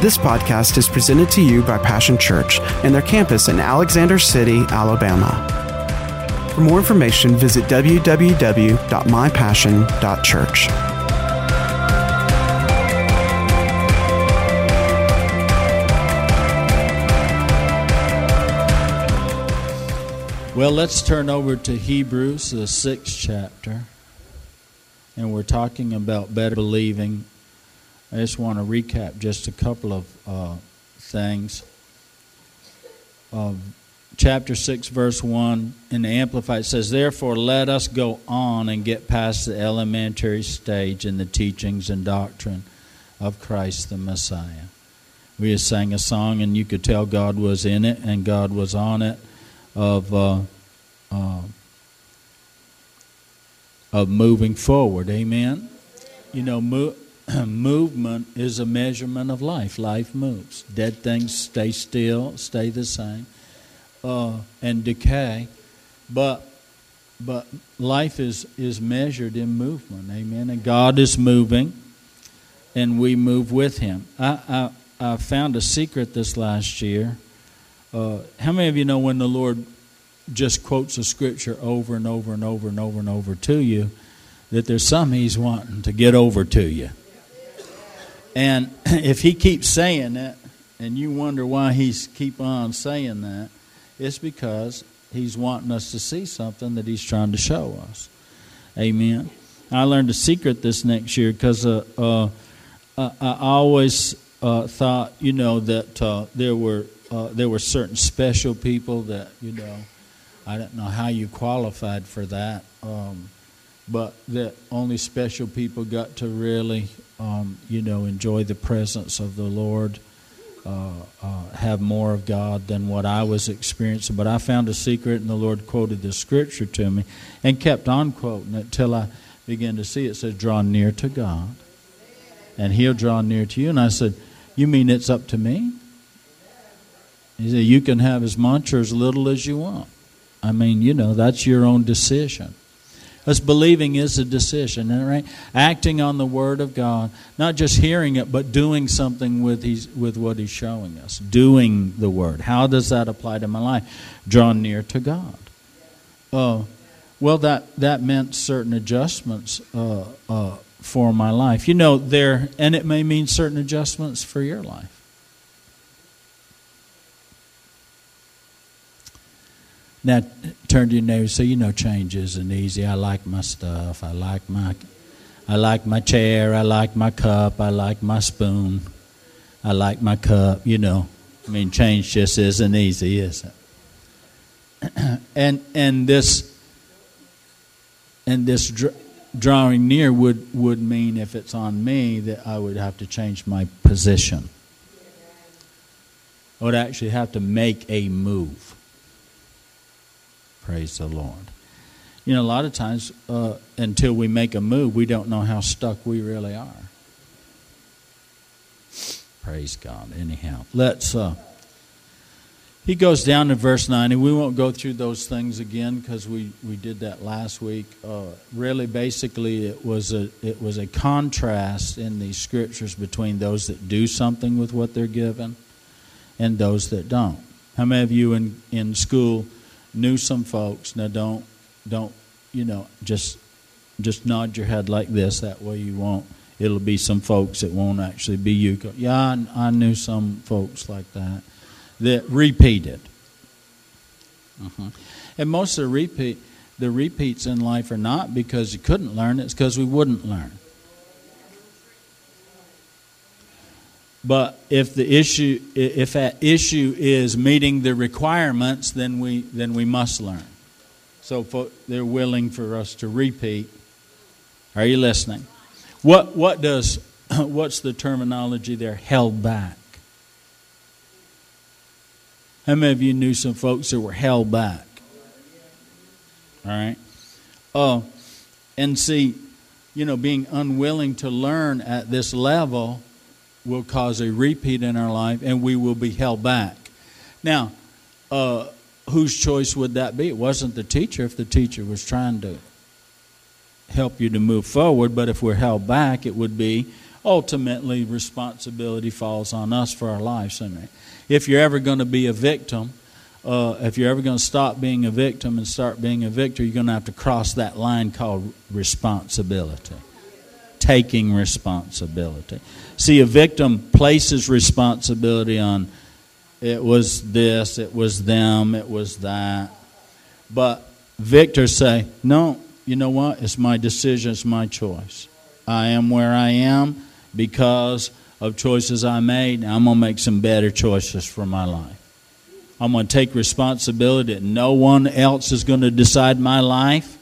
This podcast is presented to you by Passion Church and their campus in Alexander City, Alabama. For more information, visit www.mypassion.church. Well, let's turn over to Hebrews, the sixth chapter. And we're talking about better believing. I just want to recap just a couple of uh, things. Uh, chapter 6, verse 1 in the Amplified says, Therefore, let us go on and get past the elementary stage in the teachings and doctrine of Christ the Messiah. We just sang a song, and you could tell God was in it and God was on it of uh, uh, of moving forward. Amen. You know, movement is a measurement of life. Life moves. Dead things stay still, stay the same, uh, and decay. But but life is is measured in movement. Amen. And God is moving, and we move with Him. I I, I found a secret this last year. Uh, how many of you know when the Lord just quotes a scripture over and over and over and over and over to you, that there's some he's wanting to get over to you. And if he keeps saying it, and you wonder why he's keep on saying that, it's because he's wanting us to see something that he's trying to show us. Amen. I learned a secret this next year because uh, uh, I, I always uh, thought, you know, that uh, there were uh, there were certain special people that you know I don't know how you qualified for that, um, but that only special people got to really, um, you know, enjoy the presence of the Lord, uh, uh, have more of God than what I was experiencing. But I found a secret, and the Lord quoted the scripture to me and kept on quoting it till I began to see it. it says, Draw near to God, and He'll draw near to you. And I said, You mean it's up to me? He said, You can have as much or as little as you want. I mean, you know, that's your own decision. Because believing is a decision, right? Acting on the Word of God, not just hearing it, but doing something with, with what He's showing us. Doing the Word. How does that apply to my life? Draw near to God. Uh, well, that, that meant certain adjustments uh, uh, for my life. You know, there, and it may mean certain adjustments for your life. Now, turn to your neighbor say, you know, change isn't easy. I like my stuff. I like my, I like my chair. I like my cup. I like my spoon. I like my cup. You know, I mean, change just isn't easy, is it? and and this and this dr- drawing near would would mean if it's on me that I would have to change my position. I would actually have to make a move. Praise the Lord. You know, a lot of times, uh, until we make a move, we don't know how stuck we really are. Praise God. Anyhow, let's. Uh, he goes down to verse 9, and we won't go through those things again because we, we did that last week. Uh, really, basically, it was a it was a contrast in the scriptures between those that do something with what they're given and those that don't. How many of you in in school? Knew some folks. Now don't don't you know just just nod your head like this. That way you won't. It'll be some folks that won't actually be you. Yeah, I, I knew some folks like that that repeated. Uh-huh. And most of the repeat the repeats in life are not because you couldn't learn. It's because we wouldn't learn. But if the issue, if that issue is meeting the requirements, then we then we must learn. So for, they're willing for us to repeat. Are you listening? What what does what's the terminology there? Held back. How many of you knew some folks that were held back? All right. Oh, and see, you know, being unwilling to learn at this level will cause a repeat in our life and we will be held back. Now, uh, whose choice would that be? It wasn't the teacher if the teacher was trying to help you to move forward, but if we're held back, it would be, ultimately responsibility falls on us for our lives. If you're ever going to be a victim, uh, if you're ever going to stop being a victim and start being a victor, you're going to have to cross that line called responsibility. Taking responsibility. See, a victim places responsibility on it was this, it was them, it was that. But victors say, no, you know what? It's my decision, it's my choice. I am where I am because of choices I made. I'm going to make some better choices for my life. I'm going to take responsibility that no one else is going to decide my life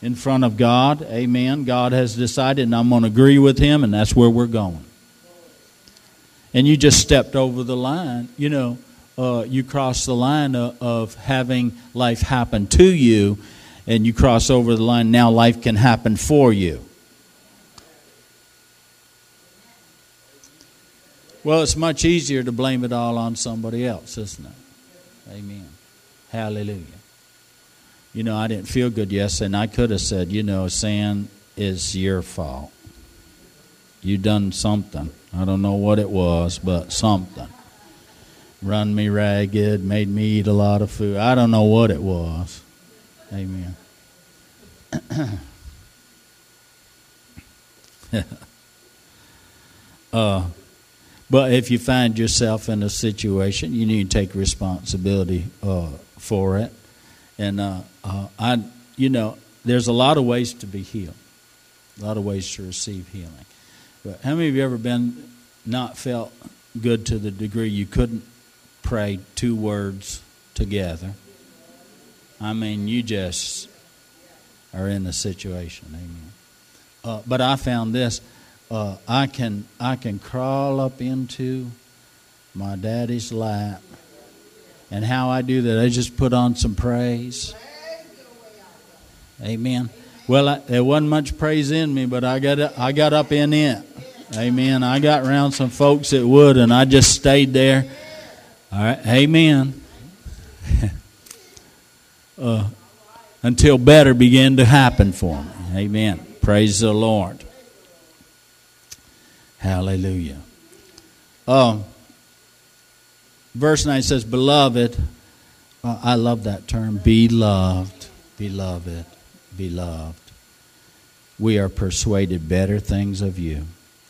in front of God. Amen. God has decided, and I'm going to agree with Him, and that's where we're going. And you just stepped over the line. You know, uh, you cross the line of, of having life happen to you, and you cross over the line. Now life can happen for you. Well, it's much easier to blame it all on somebody else, isn't it? Amen. Hallelujah. You know, I didn't feel good yesterday, and I could have said, you know, sin is your fault. You done something. I don't know what it was, but something. Run me ragged, made me eat a lot of food. I don't know what it was. Amen. uh, but if you find yourself in a situation, you need to take responsibility uh, for it. And uh, uh, I, you know, there's a lot of ways to be healed, a lot of ways to receive healing. But how many of you ever been not felt good to the degree you couldn't pray two words together? I mean, you just are in the situation. Amen. Uh, but I found this uh, I can I can crawl up into my daddy's lap, and how I do that, I just put on some praise. Amen. Well, I, there wasn't much praise in me, but I got I got up in it. Amen. I got around some folks that would, and I just stayed there. All right. Amen. uh, until better began to happen for me. Amen. Praise the Lord. Hallelujah. Um, verse 9 says, Beloved, uh, I love that term, beloved, beloved, beloved. We are persuaded better things of you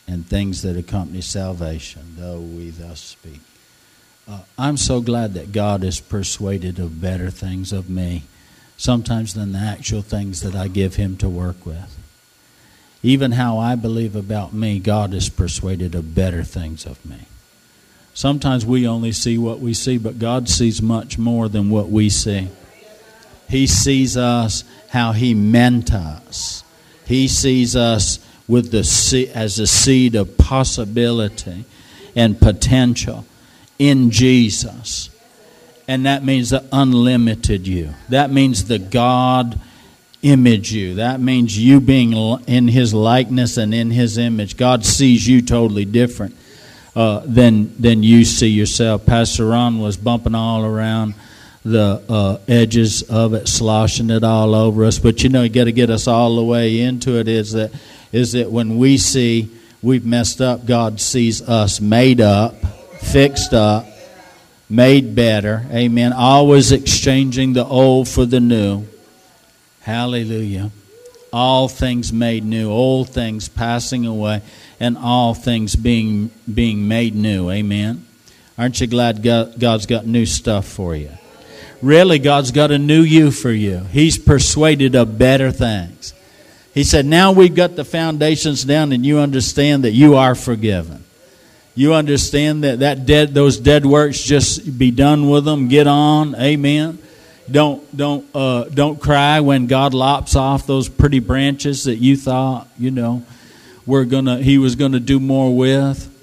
and things that accompany salvation, though we thus speak. Uh, I'm so glad that God is persuaded of better things of me, sometimes than the actual things that I give Him to work with. Even how I believe about me, God is persuaded of better things of me. Sometimes we only see what we see, but God sees much more than what we see. He sees us how He meant us. He sees us with the as a seed of possibility and potential in Jesus. And that means the unlimited you. That means the God image you. That means you being in His likeness and in His image. God sees you totally different uh, than than you see yourself. Pastor Ron was bumping all around the uh, edges of it, sloshing it all over us. But you know, you got to get us all the way into it. Is that is that when we see we've messed up, God sees us made up, fixed up, made better. Amen. Always exchanging the old for the new. Hallelujah. All things made new, old things passing away, and all things being being made new. Amen. Aren't you glad God, God's got new stuff for you? Really, God's got a new you for you. He's persuaded of better things. He said, Now we've got the foundations down, and you understand that you are forgiven. You understand that, that dead, those dead works, just be done with them, get on. Amen. Don't don't uh, don't cry when God lops off those pretty branches that you thought you know we're gonna He was gonna do more with.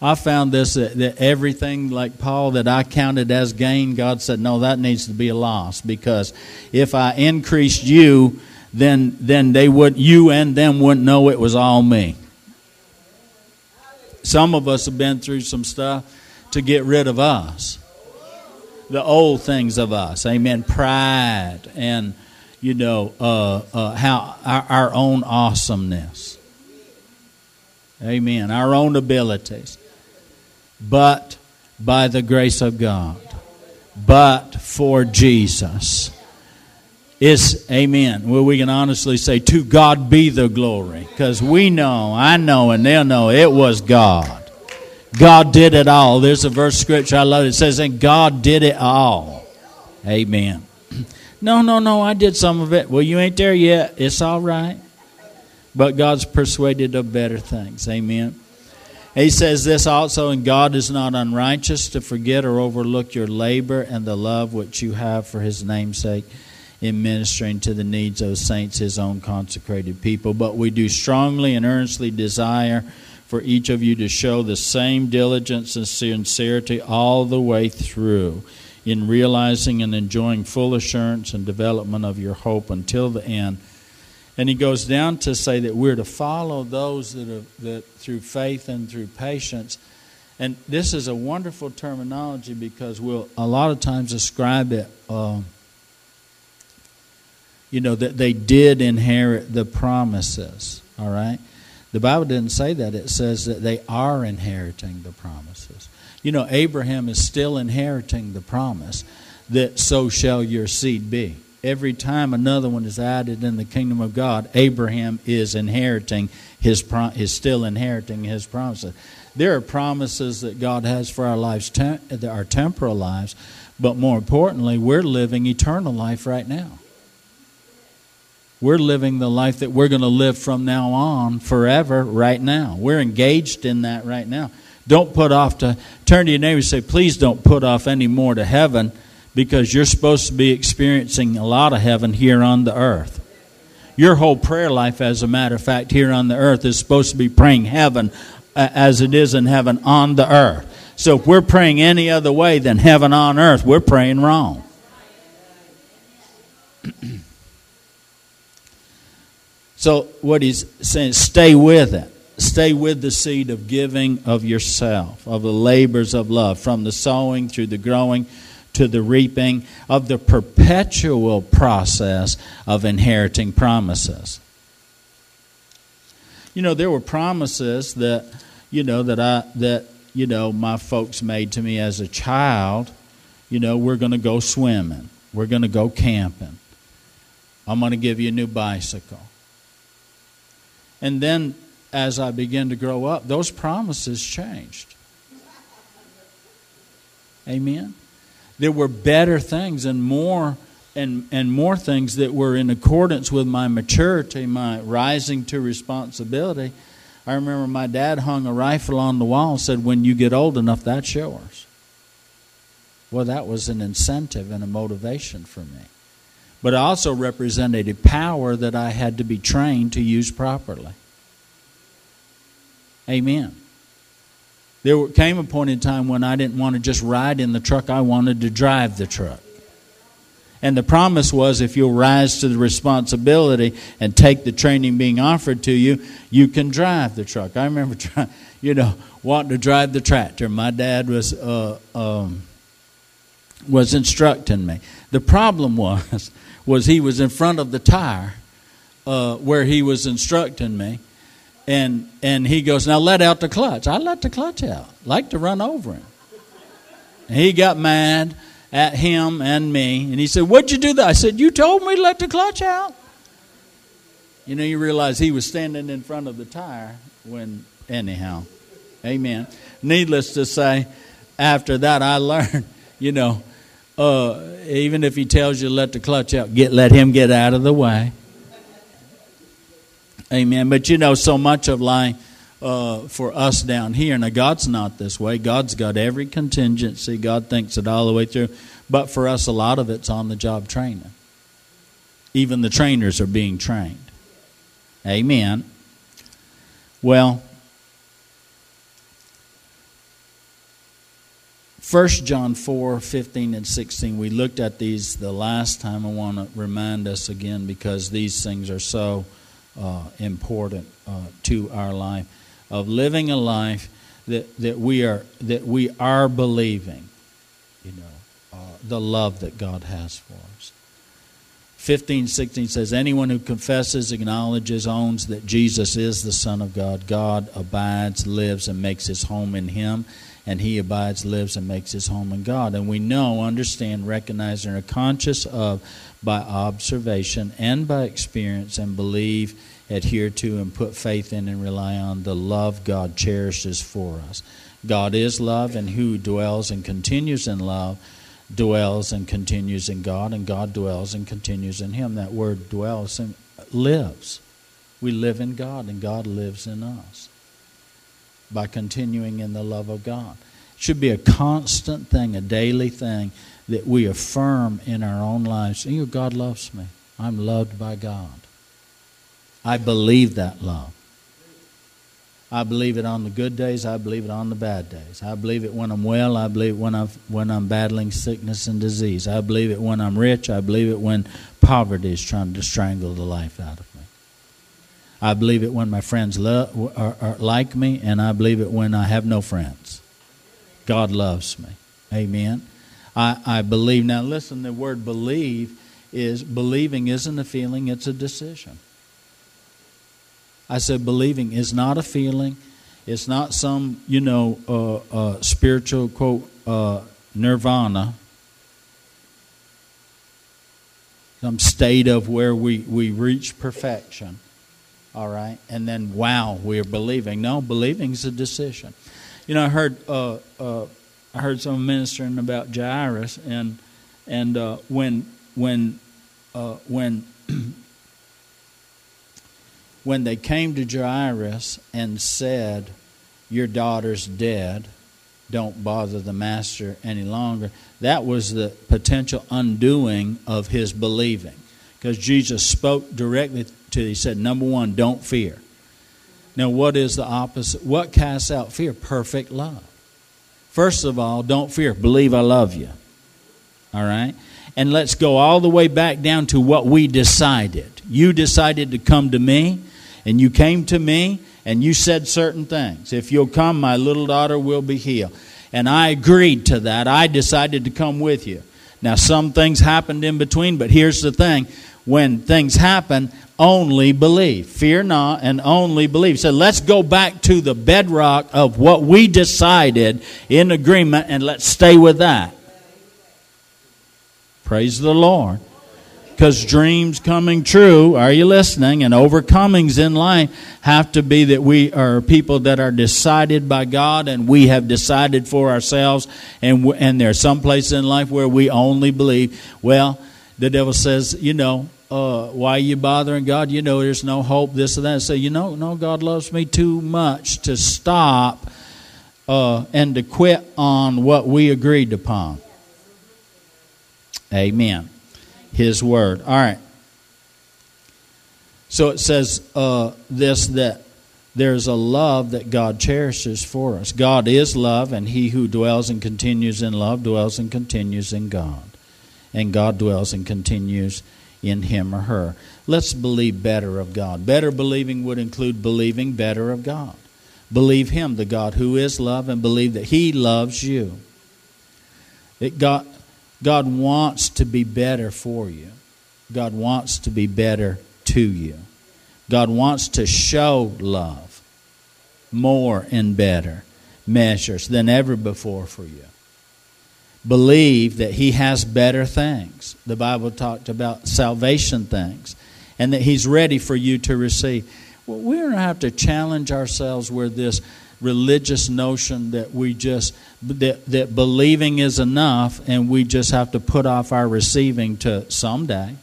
I found this that, that everything like Paul that I counted as gain, God said no, that needs to be a loss because if I increased you, then then they would you and them wouldn't know it was all me. Some of us have been through some stuff to get rid of us the old things of us. Amen. Pride and, you know, uh, uh, how our, our own awesomeness. Amen. Our own abilities. But by the grace of God. But for Jesus. Is, amen. Well, we can honestly say, to God be the glory. Because we know, I know, and they'll know it was God. God did it all. There's a verse scripture I love. It says, and God did it all. Amen. No, no, no, I did some of it. Well, you ain't there yet. It's all right. But God's persuaded of better things. Amen. He says this also, and God is not unrighteous to forget or overlook your labor and the love which you have for his namesake in ministering to the needs of saints, his own consecrated people. But we do strongly and earnestly desire for each of you to show the same diligence and sincerity all the way through in realizing and enjoying full assurance and development of your hope until the end. And he goes down to say that we're to follow those that, are, that through faith and through patience. And this is a wonderful terminology because we'll a lot of times describe it, uh, you know, that they did inherit the promises. All right? The Bible didn't say that. It says that they are inheriting the promises. You know, Abraham is still inheriting the promise that so shall your seed be. Every time another one is added in the kingdom of God, Abraham is inheriting his is still inheriting his promises. There are promises that God has for our lives, our temporal lives, but more importantly, we're living eternal life right now. We're living the life that we're going to live from now on forever right now. We're engaged in that right now. Don't put off to turn to your neighbor and say, please don't put off any more to heaven because you're supposed to be experiencing a lot of heaven here on the earth. Your whole prayer life, as a matter of fact, here on the earth is supposed to be praying heaven uh, as it is in heaven on the earth. So if we're praying any other way than heaven on earth, we're praying wrong. so what he's saying, stay with it stay with the seed of giving of yourself, of the labors of love, from the sowing through the growing to the reaping, of the perpetual process of inheriting promises. You know, there were promises that, you know, that I that, you know, my folks made to me as a child. You know, we're going to go swimming. We're going to go camping. I'm going to give you a new bicycle. And then as I began to grow up, those promises changed. Amen. There were better things and more and, and more things that were in accordance with my maturity, my rising to responsibility. I remember my dad hung a rifle on the wall and said, When you get old enough, that's yours. Well, that was an incentive and a motivation for me. But it also represented a power that I had to be trained to use properly. Amen. There came a point in time when I didn't want to just ride in the truck, I wanted to drive the truck. And the promise was if you'll rise to the responsibility and take the training being offered to you, you can drive the truck. I remember trying, you know, wanting to drive the tractor. My dad was uh, um, was instructing me. The problem was was he was in front of the tire uh, where he was instructing me, and and he goes, Now let out the clutch. I let the clutch out. Like to run over him. And he got mad at him and me. And he said, What'd you do that? I said, You told me to let the clutch out. You know, you realize he was standing in front of the tire when anyhow. Amen. Needless to say, after that I learned, you know, uh, even if he tells you to let the clutch out, get let him get out of the way. Amen. But you know, so much of life uh, for us down here, now God's not this way. God's got every contingency. God thinks it all the way through. But for us, a lot of it's on the job training. Even the trainers are being trained. Amen. Well, 1 John 4 15 and 16, we looked at these the last time. I want to remind us again because these things are so uh, important uh, to our life of living a life that, that we are that we are believing, you know, uh, the love that God has for us. 15, 16 says, Anyone who confesses, acknowledges, owns that Jesus is the Son of God, God abides, lives, and makes his home in him, and he abides, lives, and makes his home in God. And we know, understand, recognize, and are conscious of by observation and by experience, and believe, adhere to, and put faith in and rely on the love God cherishes for us. God is love, and who dwells and continues in love dwells and continues in God, and God dwells and continues in him. That word dwells and lives. We live in God, and God lives in us by continuing in the love of God. It should be a constant thing, a daily thing that we affirm in our own lives. You know, God loves me. I'm loved by God. I believe that love. I believe it on the good days. I believe it on the bad days. I believe it when I'm well. I believe it when I'm when I'm battling sickness and disease. I believe it when I'm rich. I believe it when poverty is trying to strangle the life out of me. I believe it when my friends love, are, like me, and I believe it when I have no friends. God loves me. Amen. I, I believe. Now, listen, the word believe is believing isn't a feeling, it's a decision. I said, believing is not a feeling. It's not some, you know, uh, uh, spiritual, quote, uh, nirvana, some state of where we, we reach perfection. All right? And then, wow, we're believing. No, believing is a decision. You know, I heard, uh, uh, I heard someone ministering about Jairus, and, and uh, when, when, when when they came to Jairus and said, Your daughter's dead, don't bother the master any longer, that was the potential undoing of his believing. Because Jesus spoke directly to. He said, Number one, don't fear. Now, what is the opposite? What casts out fear? Perfect love. First of all, don't fear. Believe I love you. All right? And let's go all the way back down to what we decided. You decided to come to me and you came to me and you said certain things. If you'll come, my little daughter will be healed. And I agreed to that. I decided to come with you. Now, some things happened in between, but here's the thing when things happen, only believe. Fear not and only believe. So let's go back to the bedrock of what we decided in agreement and let's stay with that. Praise the Lord. Because dreams coming true, are you listening? And overcomings in life have to be that we are people that are decided by God and we have decided for ourselves. And, and there's some place in life where we only believe. Well, the devil says, you know, uh, why are you bothering God? You know, there's no hope, this and that. Say, so, you know, no, God loves me too much to stop uh, and to quit on what we agreed upon. Amen. His Word. All right. So it says uh, this that there's a love that God cherishes for us. God is love, and he who dwells and continues in love dwells and continues in God. And God dwells and continues in him or her. Let's believe better of God. Better believing would include believing better of God. Believe him, the God who is love, and believe that he loves you. It got God wants to be better for you. God wants to be better to you. God wants to show love more and better measures than ever before for you. Believe that He has better things. The Bible talked about salvation things and that He's ready for you to receive. Well, we're going to have to challenge ourselves with this religious notion that we just that, that believing is enough and we just have to put off our receiving to someday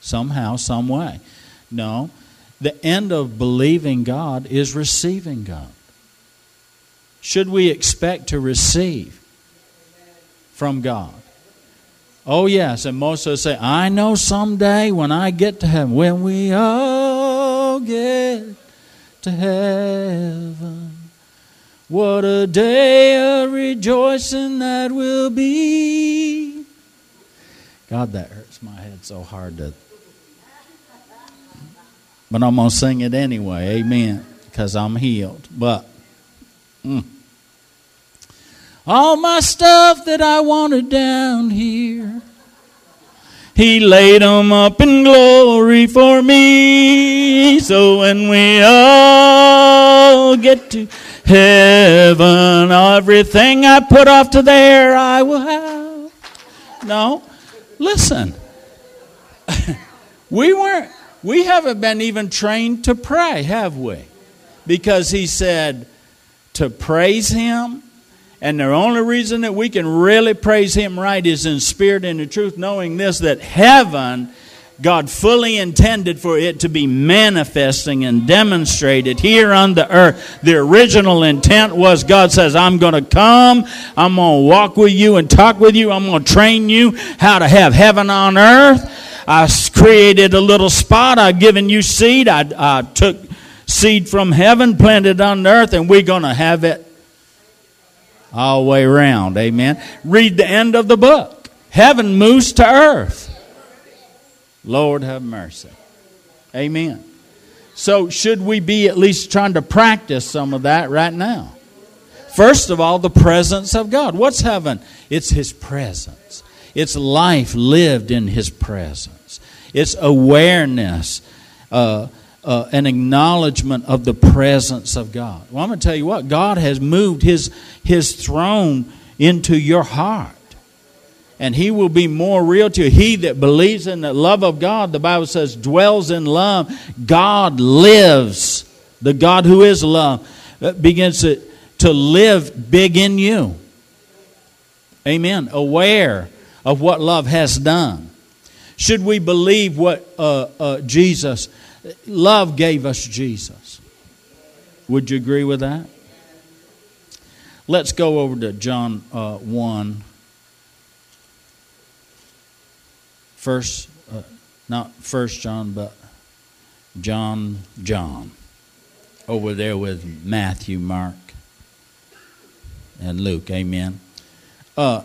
somehow some way no the end of believing god is receiving god should we expect to receive from god oh yes and of us say i know someday when i get to heaven when we all get to heaven what a day of rejoicing that will be. God, that hurts my head so hard to. But I'm going to sing it anyway. Amen. Because I'm healed. But. Mm, all my stuff that I wanted down here He laid them up in glory for me. So when we all get to heaven, everything I put off to there, I will have. No, listen. we weren't. We haven't been even trained to pray, have we? Because he said to praise him and the only reason that we can really praise Him right is in spirit and in truth, knowing this that heaven, God fully intended for it to be manifesting and demonstrated here on the earth. The original intent was God says, I'm going to come, I'm going to walk with you and talk with you, I'm going to train you how to have heaven on earth. I created a little spot, I've given you seed, I, I took seed from heaven, planted on earth, and we're going to have it all the way around. Amen. Read the end of the book. Heaven moves to earth. Lord have mercy. Amen. So, should we be at least trying to practice some of that right now? First of all, the presence of God. What's heaven? It's His presence, it's life lived in His presence, it's awareness. Uh, uh, an acknowledgement of the presence of God. Well, I'm going to tell you what, God has moved His, His throne into your heart. And He will be more real to you. He that believes in the love of God, the Bible says, dwells in love. God lives. The God who is love uh, begins to, to live big in you. Amen. Aware of what love has done. Should we believe what uh, uh, Jesus Love gave us Jesus. Would you agree with that? Let's go over to John uh, 1. First, uh, not First John, but John, John. Over there with Matthew, Mark, and Luke. Amen. Uh,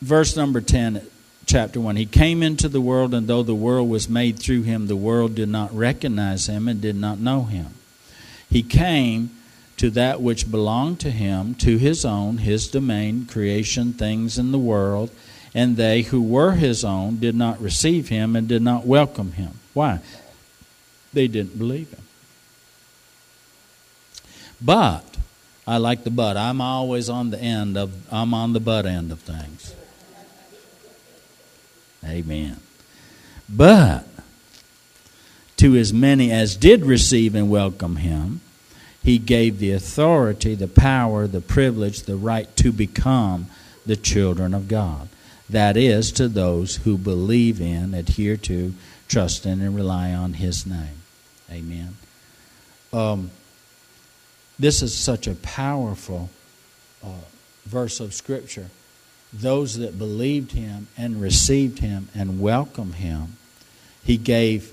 verse number 10 chapter 1. He came into the world, and though the world was made through him, the world did not recognize him and did not know him. He came to that which belonged to him, to his own, his domain, creation, things in the world, and they who were his own did not receive him and did not welcome him. Why? They didn't believe him. But, I like the but. I'm always on the end of, I'm on the but end of things. Amen. But to as many as did receive and welcome him, he gave the authority, the power, the privilege, the right to become the children of God. That is, to those who believe in, adhere to, trust in, and rely on his name. Amen. Um, this is such a powerful uh, verse of Scripture those that believed him and received him and welcomed him, he gave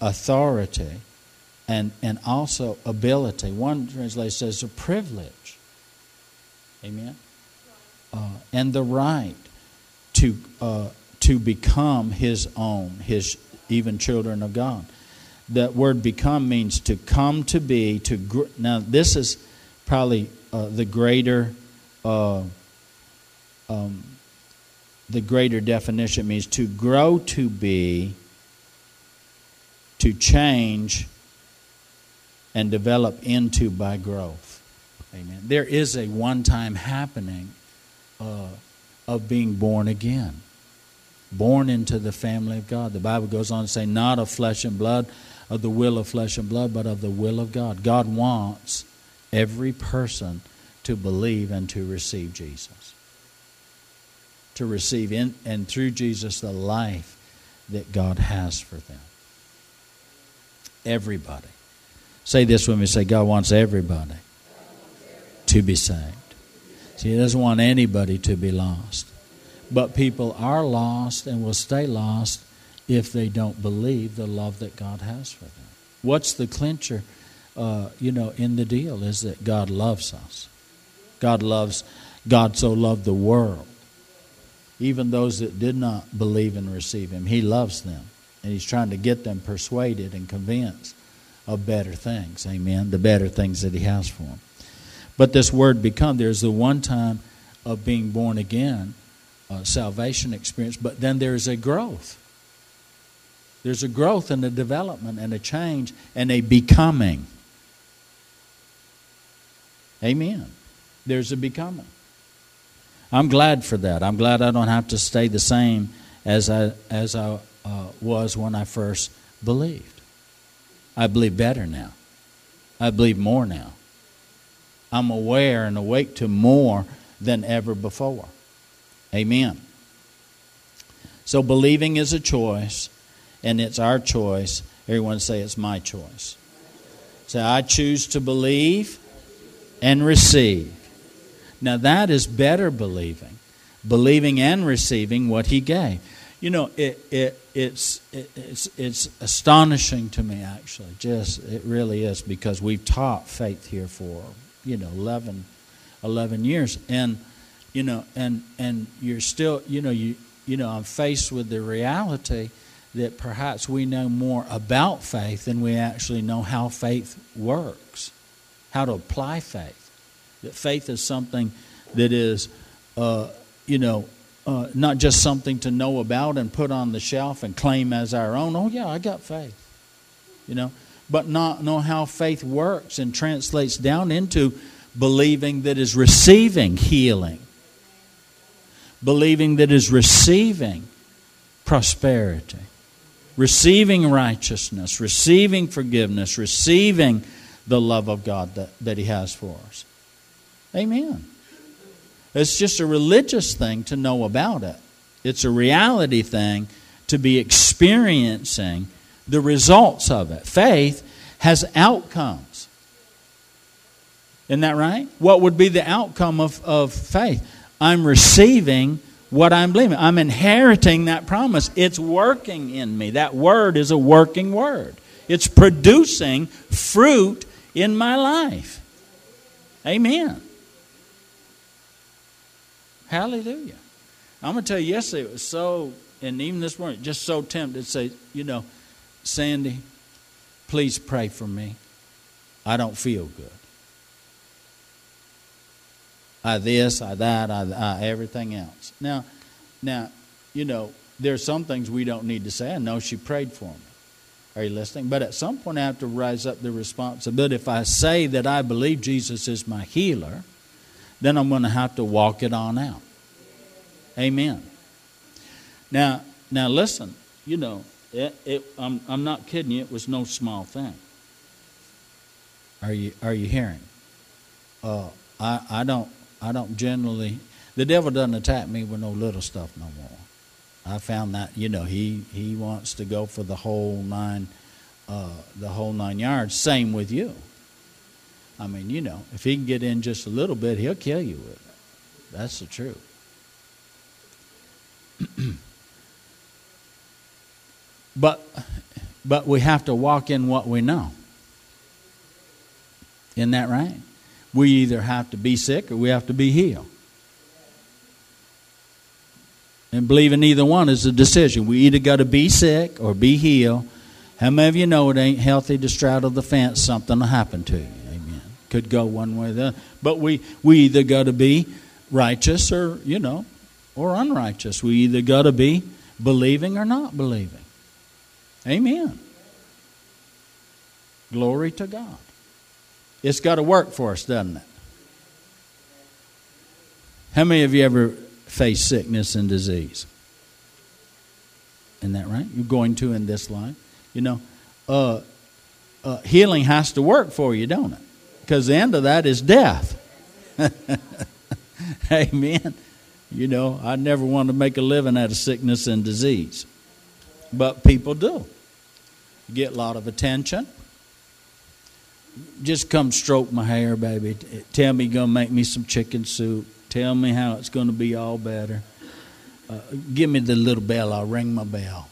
authority and, and also ability. One translation says a privilege. Amen? Uh, and the right to, uh, to become his own, his even children of God. That word become means to come to be, to gr- now this is probably uh, the greater uh, um, the greater definition means to grow to be, to change, and develop into by growth. Amen. There is a one time happening uh, of being born again, born into the family of God. The Bible goes on to say, not of flesh and blood, of the will of flesh and blood, but of the will of God. God wants every person to believe and to receive Jesus to receive in and through Jesus the life that God has for them. Everybody. Say this with me. Say, God wants everybody to be saved. See, He doesn't want anybody to be lost. But people are lost and will stay lost if they don't believe the love that God has for them. What's the clincher, uh, you know, in the deal is that God loves us. God loves, God so loved the world even those that did not believe and receive him. He loves them. And he's trying to get them persuaded and convinced of better things. Amen. The better things that he has for them. But this word become, there's the one time of being born again uh, salvation experience, but then there's a growth. There's a growth and a development and a change and a becoming. Amen. There's a becoming. I'm glad for that. I'm glad I don't have to stay the same as I as I uh, was when I first believed. I believe better now. I believe more now. I'm aware and awake to more than ever before. Amen. So believing is a choice, and it's our choice. Everyone say it's my choice. Say, I choose to believe and receive. Now that is better believing, believing and receiving what He gave. You know, it, it, it's, it, it's, it's astonishing to me, actually. Just, it really is, because we've taught faith here for, you know, 11, 11 years. And, you know, and, and you're still, you know, you, you know, I'm faced with the reality that perhaps we know more about faith than we actually know how faith works, how to apply faith. That faith is something that is, uh, you know, uh, not just something to know about and put on the shelf and claim as our own. Oh, yeah, I got faith. You know, but not know how faith works and translates down into believing that is receiving healing, believing that is receiving prosperity, receiving righteousness, receiving forgiveness, receiving the love of God that, that He has for us. Amen. It's just a religious thing to know about it, it's a reality thing to be experiencing the results of it. Faith has outcomes. Isn't that right? What would be the outcome of, of faith? I'm receiving what I'm believing. I'm inheriting that promise. It's working in me. That word is a working word, it's producing fruit in my life. Amen. Hallelujah. I'm going to tell you, yesterday it was so, and even this morning, just so tempted to say, you know, Sandy, please pray for me. I don't feel good. I this, I that, I, I everything else. Now, now, you know, there's some things we don't need to say. I know she prayed for me. Are you listening? But at some point, I have to rise up the responsibility. If I say that I believe Jesus is my healer, then I'm going to have to walk it on out. Amen. Now, now listen. You know, it, it, I'm, I'm not kidding you. It was no small thing. Are you Are you hearing? Uh, I I don't I don't generally. The devil doesn't attack me with no little stuff no more. I found that you know he he wants to go for the whole nine, uh, the whole nine yards. Same with you. I mean, you know, if he can get in just a little bit, he'll kill you with it. That's the truth. but but we have to walk in what we know. Isn't that right? We either have to be sick or we have to be healed. And believing either one is a decision. We either got to be sick or be healed. How many of you know it ain't healthy to straddle the fence? Something will happen to you. Could go one way or the other. But we, we either got to be righteous or, you know, or unrighteous. We either got to be believing or not believing. Amen. Glory to God. It's got to work for us, doesn't it? How many of you ever faced sickness and disease? Isn't that right? You're going to in this life. You know, uh, uh, healing has to work for you, don't it? Because the end of that is death. Amen. You know, I never want to make a living out of sickness and disease. But people do. Get a lot of attention. Just come stroke my hair, baby. Tell me you're going to make me some chicken soup. Tell me how it's going to be all better. Uh, give me the little bell. I'll ring my bell.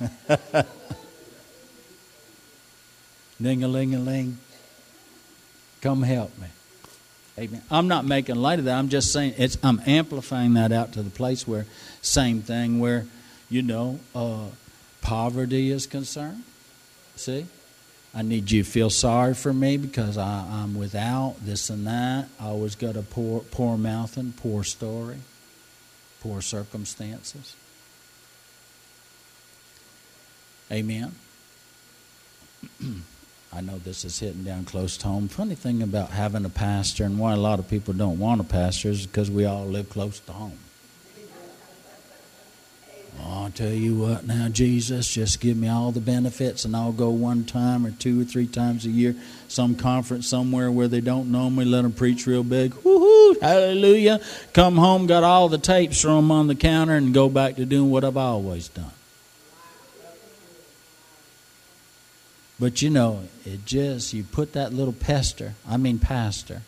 Ding a ling a ling. Come help me. Amen. I'm not making light of that. I'm just saying it's. I'm amplifying that out to the place where same thing where, you know, uh, poverty is concerned. See, I need you to feel sorry for me because I, I'm without this and that. I always got a poor, poor mouthing, poor story, poor circumstances. Amen. I know this is hitting down close to home. Funny thing about having a pastor and why a lot of people don't want a pastor is because we all live close to home. I'll tell you what now, Jesus, just give me all the benefits and I'll go one time or two or three times a year, some conference somewhere where they don't know me, let them preach real big. Woohoo, hallelujah. Come home, got all the tapes, from on the counter, and go back to doing what I've always done. But you know, it just, you put that little pester, I mean, pastor,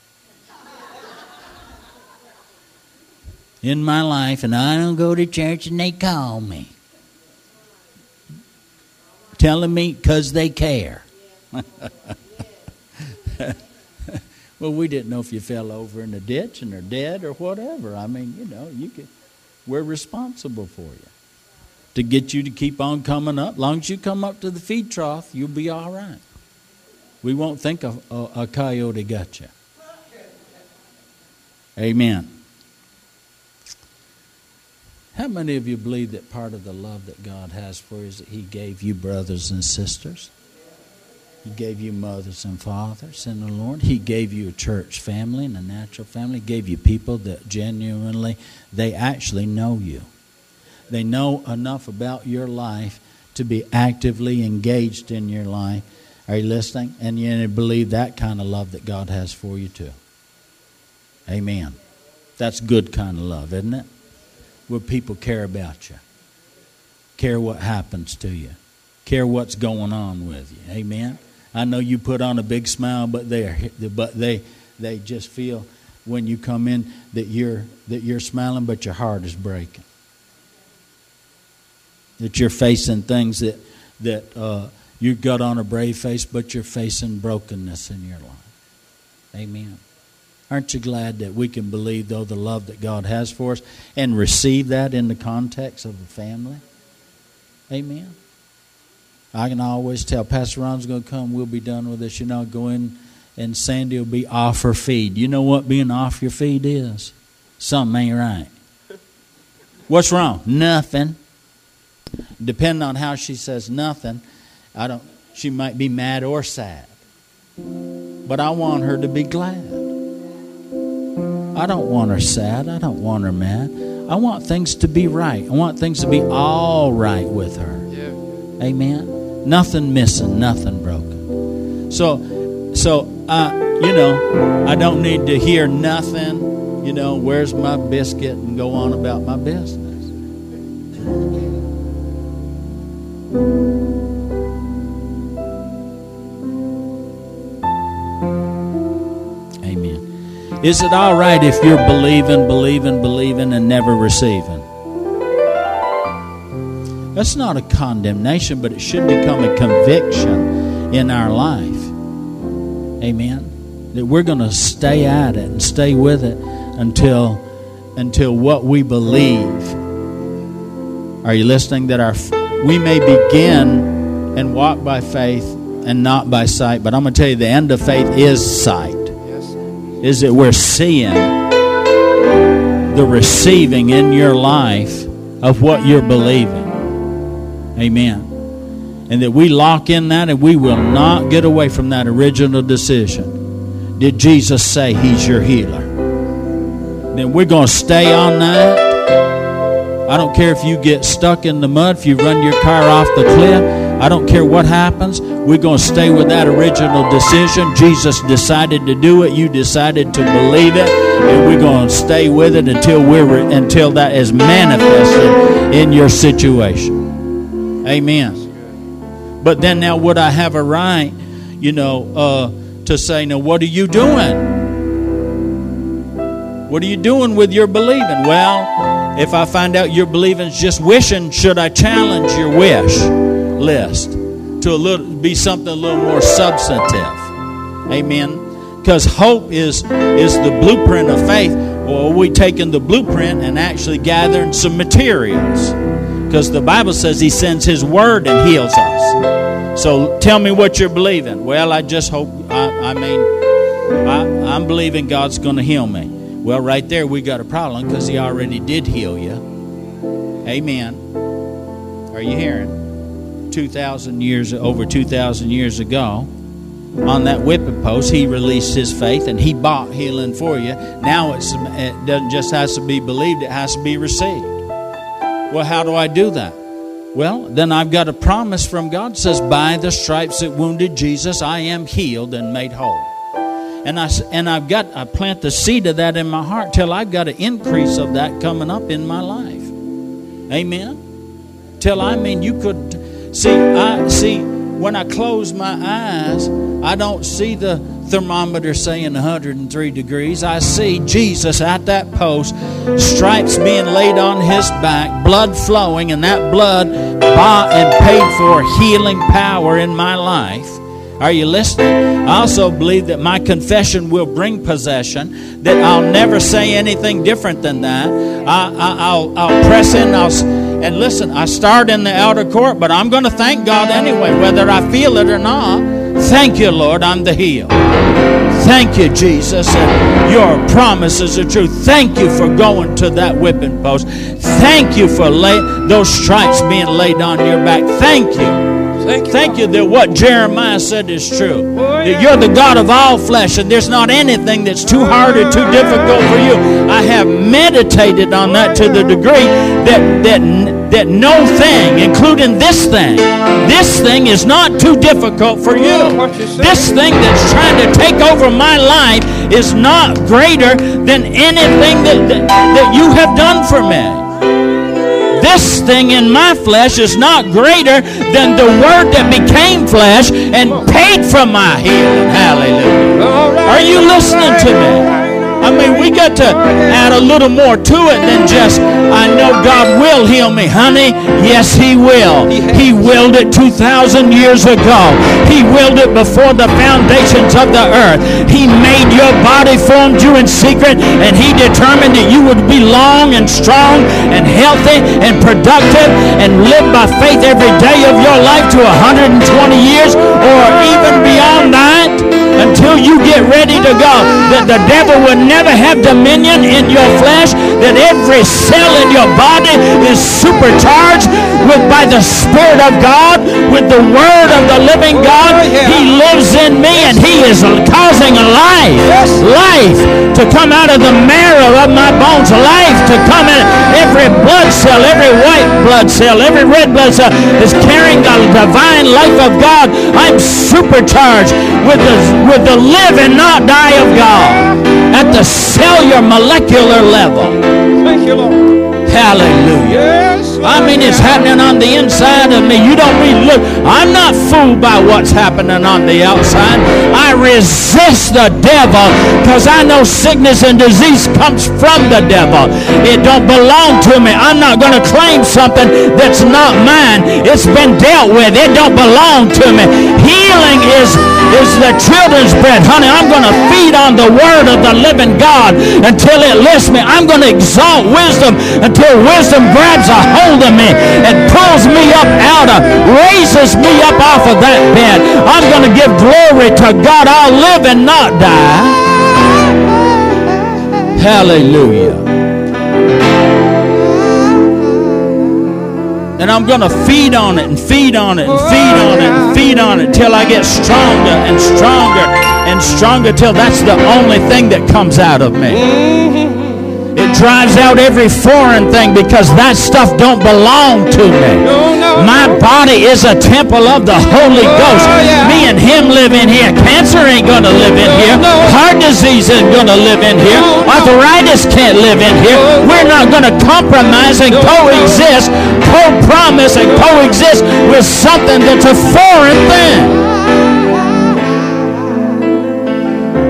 in my life, and I don't go to church and they call me. Telling me because they care. well, we didn't know if you fell over in the ditch and are dead or whatever. I mean, you know, you can, we're responsible for you to get you to keep on coming up. long as you come up to the feed trough, you'll be all right. We won't think a, a, a coyote got you. Amen. How many of you believe that part of the love that God has for you is that He gave you brothers and sisters? He gave you mothers and fathers in the Lord. He gave you a church family and a natural family. He gave you people that genuinely, they actually know you. They know enough about your life to be actively engaged in your life. Are you listening? And you believe that kind of love that God has for you too. Amen. That's good kind of love, isn't it? Where people care about you, care what happens to you, care what's going on with you. Amen. I know you put on a big smile, but they but they they just feel when you come in that you're that you're smiling, but your heart is breaking that you're facing things that that uh, you got on a brave face, but you're facing brokenness in your life. Amen. Aren't you glad that we can believe, though, the love that God has for us and receive that in the context of a family? Amen. I can always tell Pastor Ron's going to come. We'll be done with this. You know, go in and Sandy will be off her feed. You know what being off your feed is? Something ain't right. What's wrong? Nothing. Depending on how she says nothing, I don't she might be mad or sad. But I want her to be glad. I don't want her sad. I don't want her mad. I want things to be right. I want things to be all right with her. Yeah. Amen. Nothing missing, nothing broken. So so I you know, I don't need to hear nothing, you know, where's my biscuit and go on about my business. Is it all right if you're believing, believing, believing, and never receiving? That's not a condemnation, but it should become a conviction in our life. Amen. That we're going to stay at it and stay with it until until what we believe. Are you listening? That our we may begin and walk by faith and not by sight. But I'm going to tell you, the end of faith is sight. Is that we're seeing the receiving in your life of what you're believing. Amen. And that we lock in that and we will not get away from that original decision. Did Jesus say He's your healer? Then we're going to stay on that I don't care if you get stuck in the mud, if you run your car off the cliff. I don't care what happens. We're going to stay with that original decision. Jesus decided to do it. You decided to believe it, and we're going to stay with it until we're until that is manifested in your situation. Amen. But then now, would I have a right, you know, uh, to say, "Now, what are you doing?" What are you doing with your believing? Well, if I find out your believing is just wishing, should I challenge your wish list to a little be something a little more substantive? Amen. Because hope is is the blueprint of faith. Are we taking the blueprint and actually gathering some materials? Because the Bible says He sends His word and heals us. So tell me what you're believing. Well, I just hope, I, I mean, I, I'm believing God's going to heal me. Well, right there, we got a problem because He already did heal you. Amen. Are you hearing? 2,000 years, over 2,000 years ago, on that whipping post, he released his faith and he bought healing for you. Now it doesn't just has to be believed, it has to be received. Well, how do I do that? Well, then I've got a promise from God says, By the stripes that wounded Jesus, I am healed and made whole. And I and I've got I plant the seed of that in my heart till I've got an increase of that coming up in my life. Amen. Till I mean you could see I see when I close my eyes, I don't see the thermometer saying 103 degrees. I see Jesus at that post, stripes being laid on his back, blood flowing, and that blood bought and paid for healing power in my life. Are you listening? I also believe that my confession will bring possession, that I'll never say anything different than that. I, will I'll press in, I'll, and listen, I start in the outer court, but I'm going to thank God anyway, whether I feel it or not. Thank you, Lord, I'm the healed. Thank you, Jesus, and your promises are true. Thank you for going to that whipping post. Thank you for lay, those stripes being laid on your back. Thank you. Thank you, Thank you that what Jeremiah said is true. Oh, yeah. That you're the God of all flesh, and there's not anything that's too hard or too difficult for you. I have meditated on that to the degree that that that no thing, including this thing, this thing is not too difficult for you. This thing that's trying to take over my life is not greater than anything that, that, that you have done for me this thing in my flesh is not greater than the word that became flesh and paid for my healing. Hallelujah. Are you listening to me? I mean, we got to add a little more to it than just, I know God will heal me. Honey, yes, He will. He willed it 2,000 years ago. He willed it before the foundations of the earth. He made your body, formed you in secret, and He determined that you would be long and strong and healthy and productive and live by faith every day of your life to 120 years or even beyond that until you get ready to go. That the devil will never have dominion in your flesh. That every cell in your body is supercharged with by the Spirit of God, with the Word of the living God. He lives in me and He is causing life, life to come out of the marrow of my bones, life to come in every blood cell, every white blood cell, every red blood cell is carrying the divine life of God. I'm supercharged with the with the live and not die of God at the cellular molecular level. Thank you, Lord. Hallelujah. Yes. I mean, it's happening on the inside of me. You don't really look. I'm not fooled by what's happening on the outside. I resist the devil because I know sickness and disease comes from the devil. It don't belong to me. I'm not going to claim something that's not mine. It's been dealt with. It don't belong to me. Healing is is the children's bread. Honey, I'm going to feed on the word of the living God until it lifts me. I'm going to exalt wisdom until wisdom grabs a hold hold of me and pulls me up out of, raises me up off of that bed. I'm going to give glory to God. I'll live and not die. Hallelujah. And I'm going to feed on it and feed on it and feed on it and feed on it till I get stronger and stronger and stronger till that's the only thing that comes out of me. It drives out every foreign thing because that stuff don't belong to me. My body is a temple of the Holy oh, Ghost. Me and him live in here. Cancer ain't going to live in here. Heart disease ain't going to live in here. Arthritis can't live in here. We're not going to compromise and coexist, co-promise and coexist with something that's a foreign thing.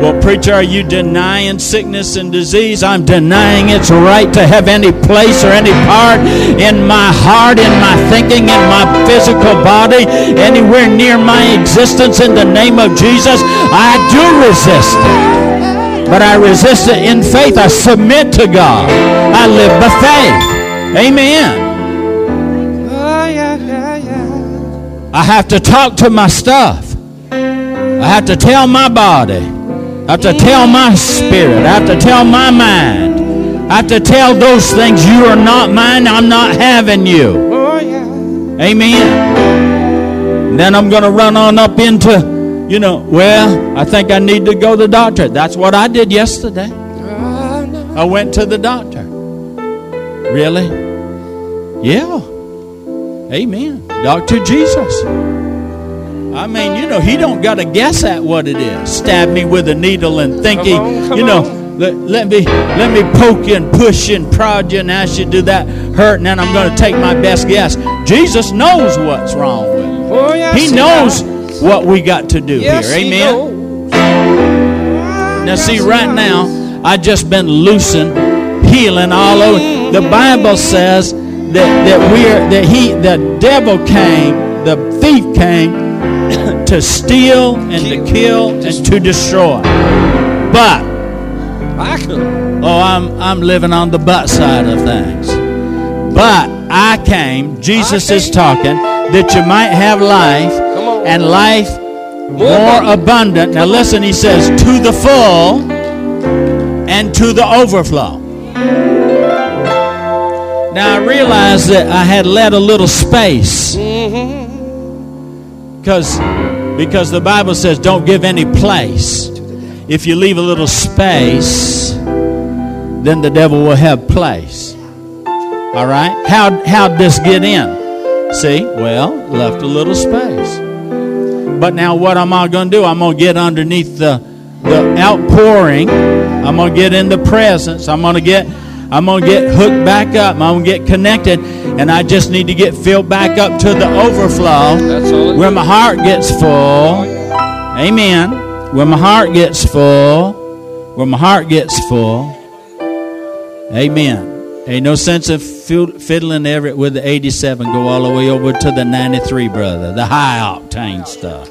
Well, preacher, are you denying sickness and disease? I'm denying its right to have any place or any part in my heart, in my thinking, in my physical body, anywhere near my existence in the name of Jesus. I do resist it. But I resist it in faith. I submit to God. I live by faith. Amen. I have to talk to my stuff. I have to tell my body. I have to tell my spirit. I have to tell my mind. I have to tell those things you are not mine. I'm not having you. Amen. Then I'm going to run on up into, you know, well, I think I need to go to the doctor. That's what I did yesterday. I went to the doctor. Really? Yeah. Amen. Dr. Jesus. I mean, you know, he don't got to guess at what it is. Stab me with a needle and think he, you know, let, let me let me poke and push and prod you and ask you to do that hurt, and then I'm going to take my best guess. Jesus knows what's wrong with you. Oh, yes, He knows what we got to do Yes, here. Amen. knows. Now, see, right now, I just been loosing, healing all over. The Bible says that that we're that he, the devil came, the thief came to steal and to kill and to destroy. But oh, I'm I'm living on the butt side of things. But I came. Jesus is talking that you might have life and life more abundant. abundant. Now listen, he says, to the full and to the overflow. Now I realized that I had let a little space Mm-hmm. because because the Bible says don't give any place. If you leave a little space, then the devil will have place. All right? How how'd this get in? See? Well, left a little space. But now what am I going to do? I'm going to get underneath the the outpouring. I'm going to get in the presence. I'm going to get I'm going to get hooked back up. I'm going to get connected and I just need to get filled back up to the overflow That's all it where my heart gets full. Amen. Where my heart gets full. Where my heart gets full. Amen. Ain't no sense of fiddling ever with the 87. Go all the way over to the 93, brother. The high octane stuff.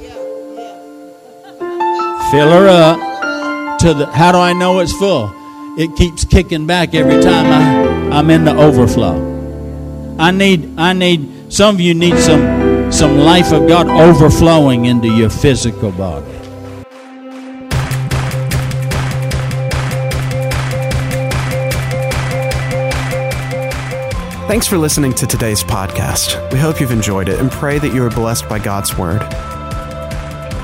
Fill her up to the. How do I know it's full? It keeps kicking back every time I, I'm in the overflow. I need. I need. Some of you need some some life of God overflowing into your physical body. Thanks for listening to today's podcast. We hope you've enjoyed it and pray that you are blessed by God's Word.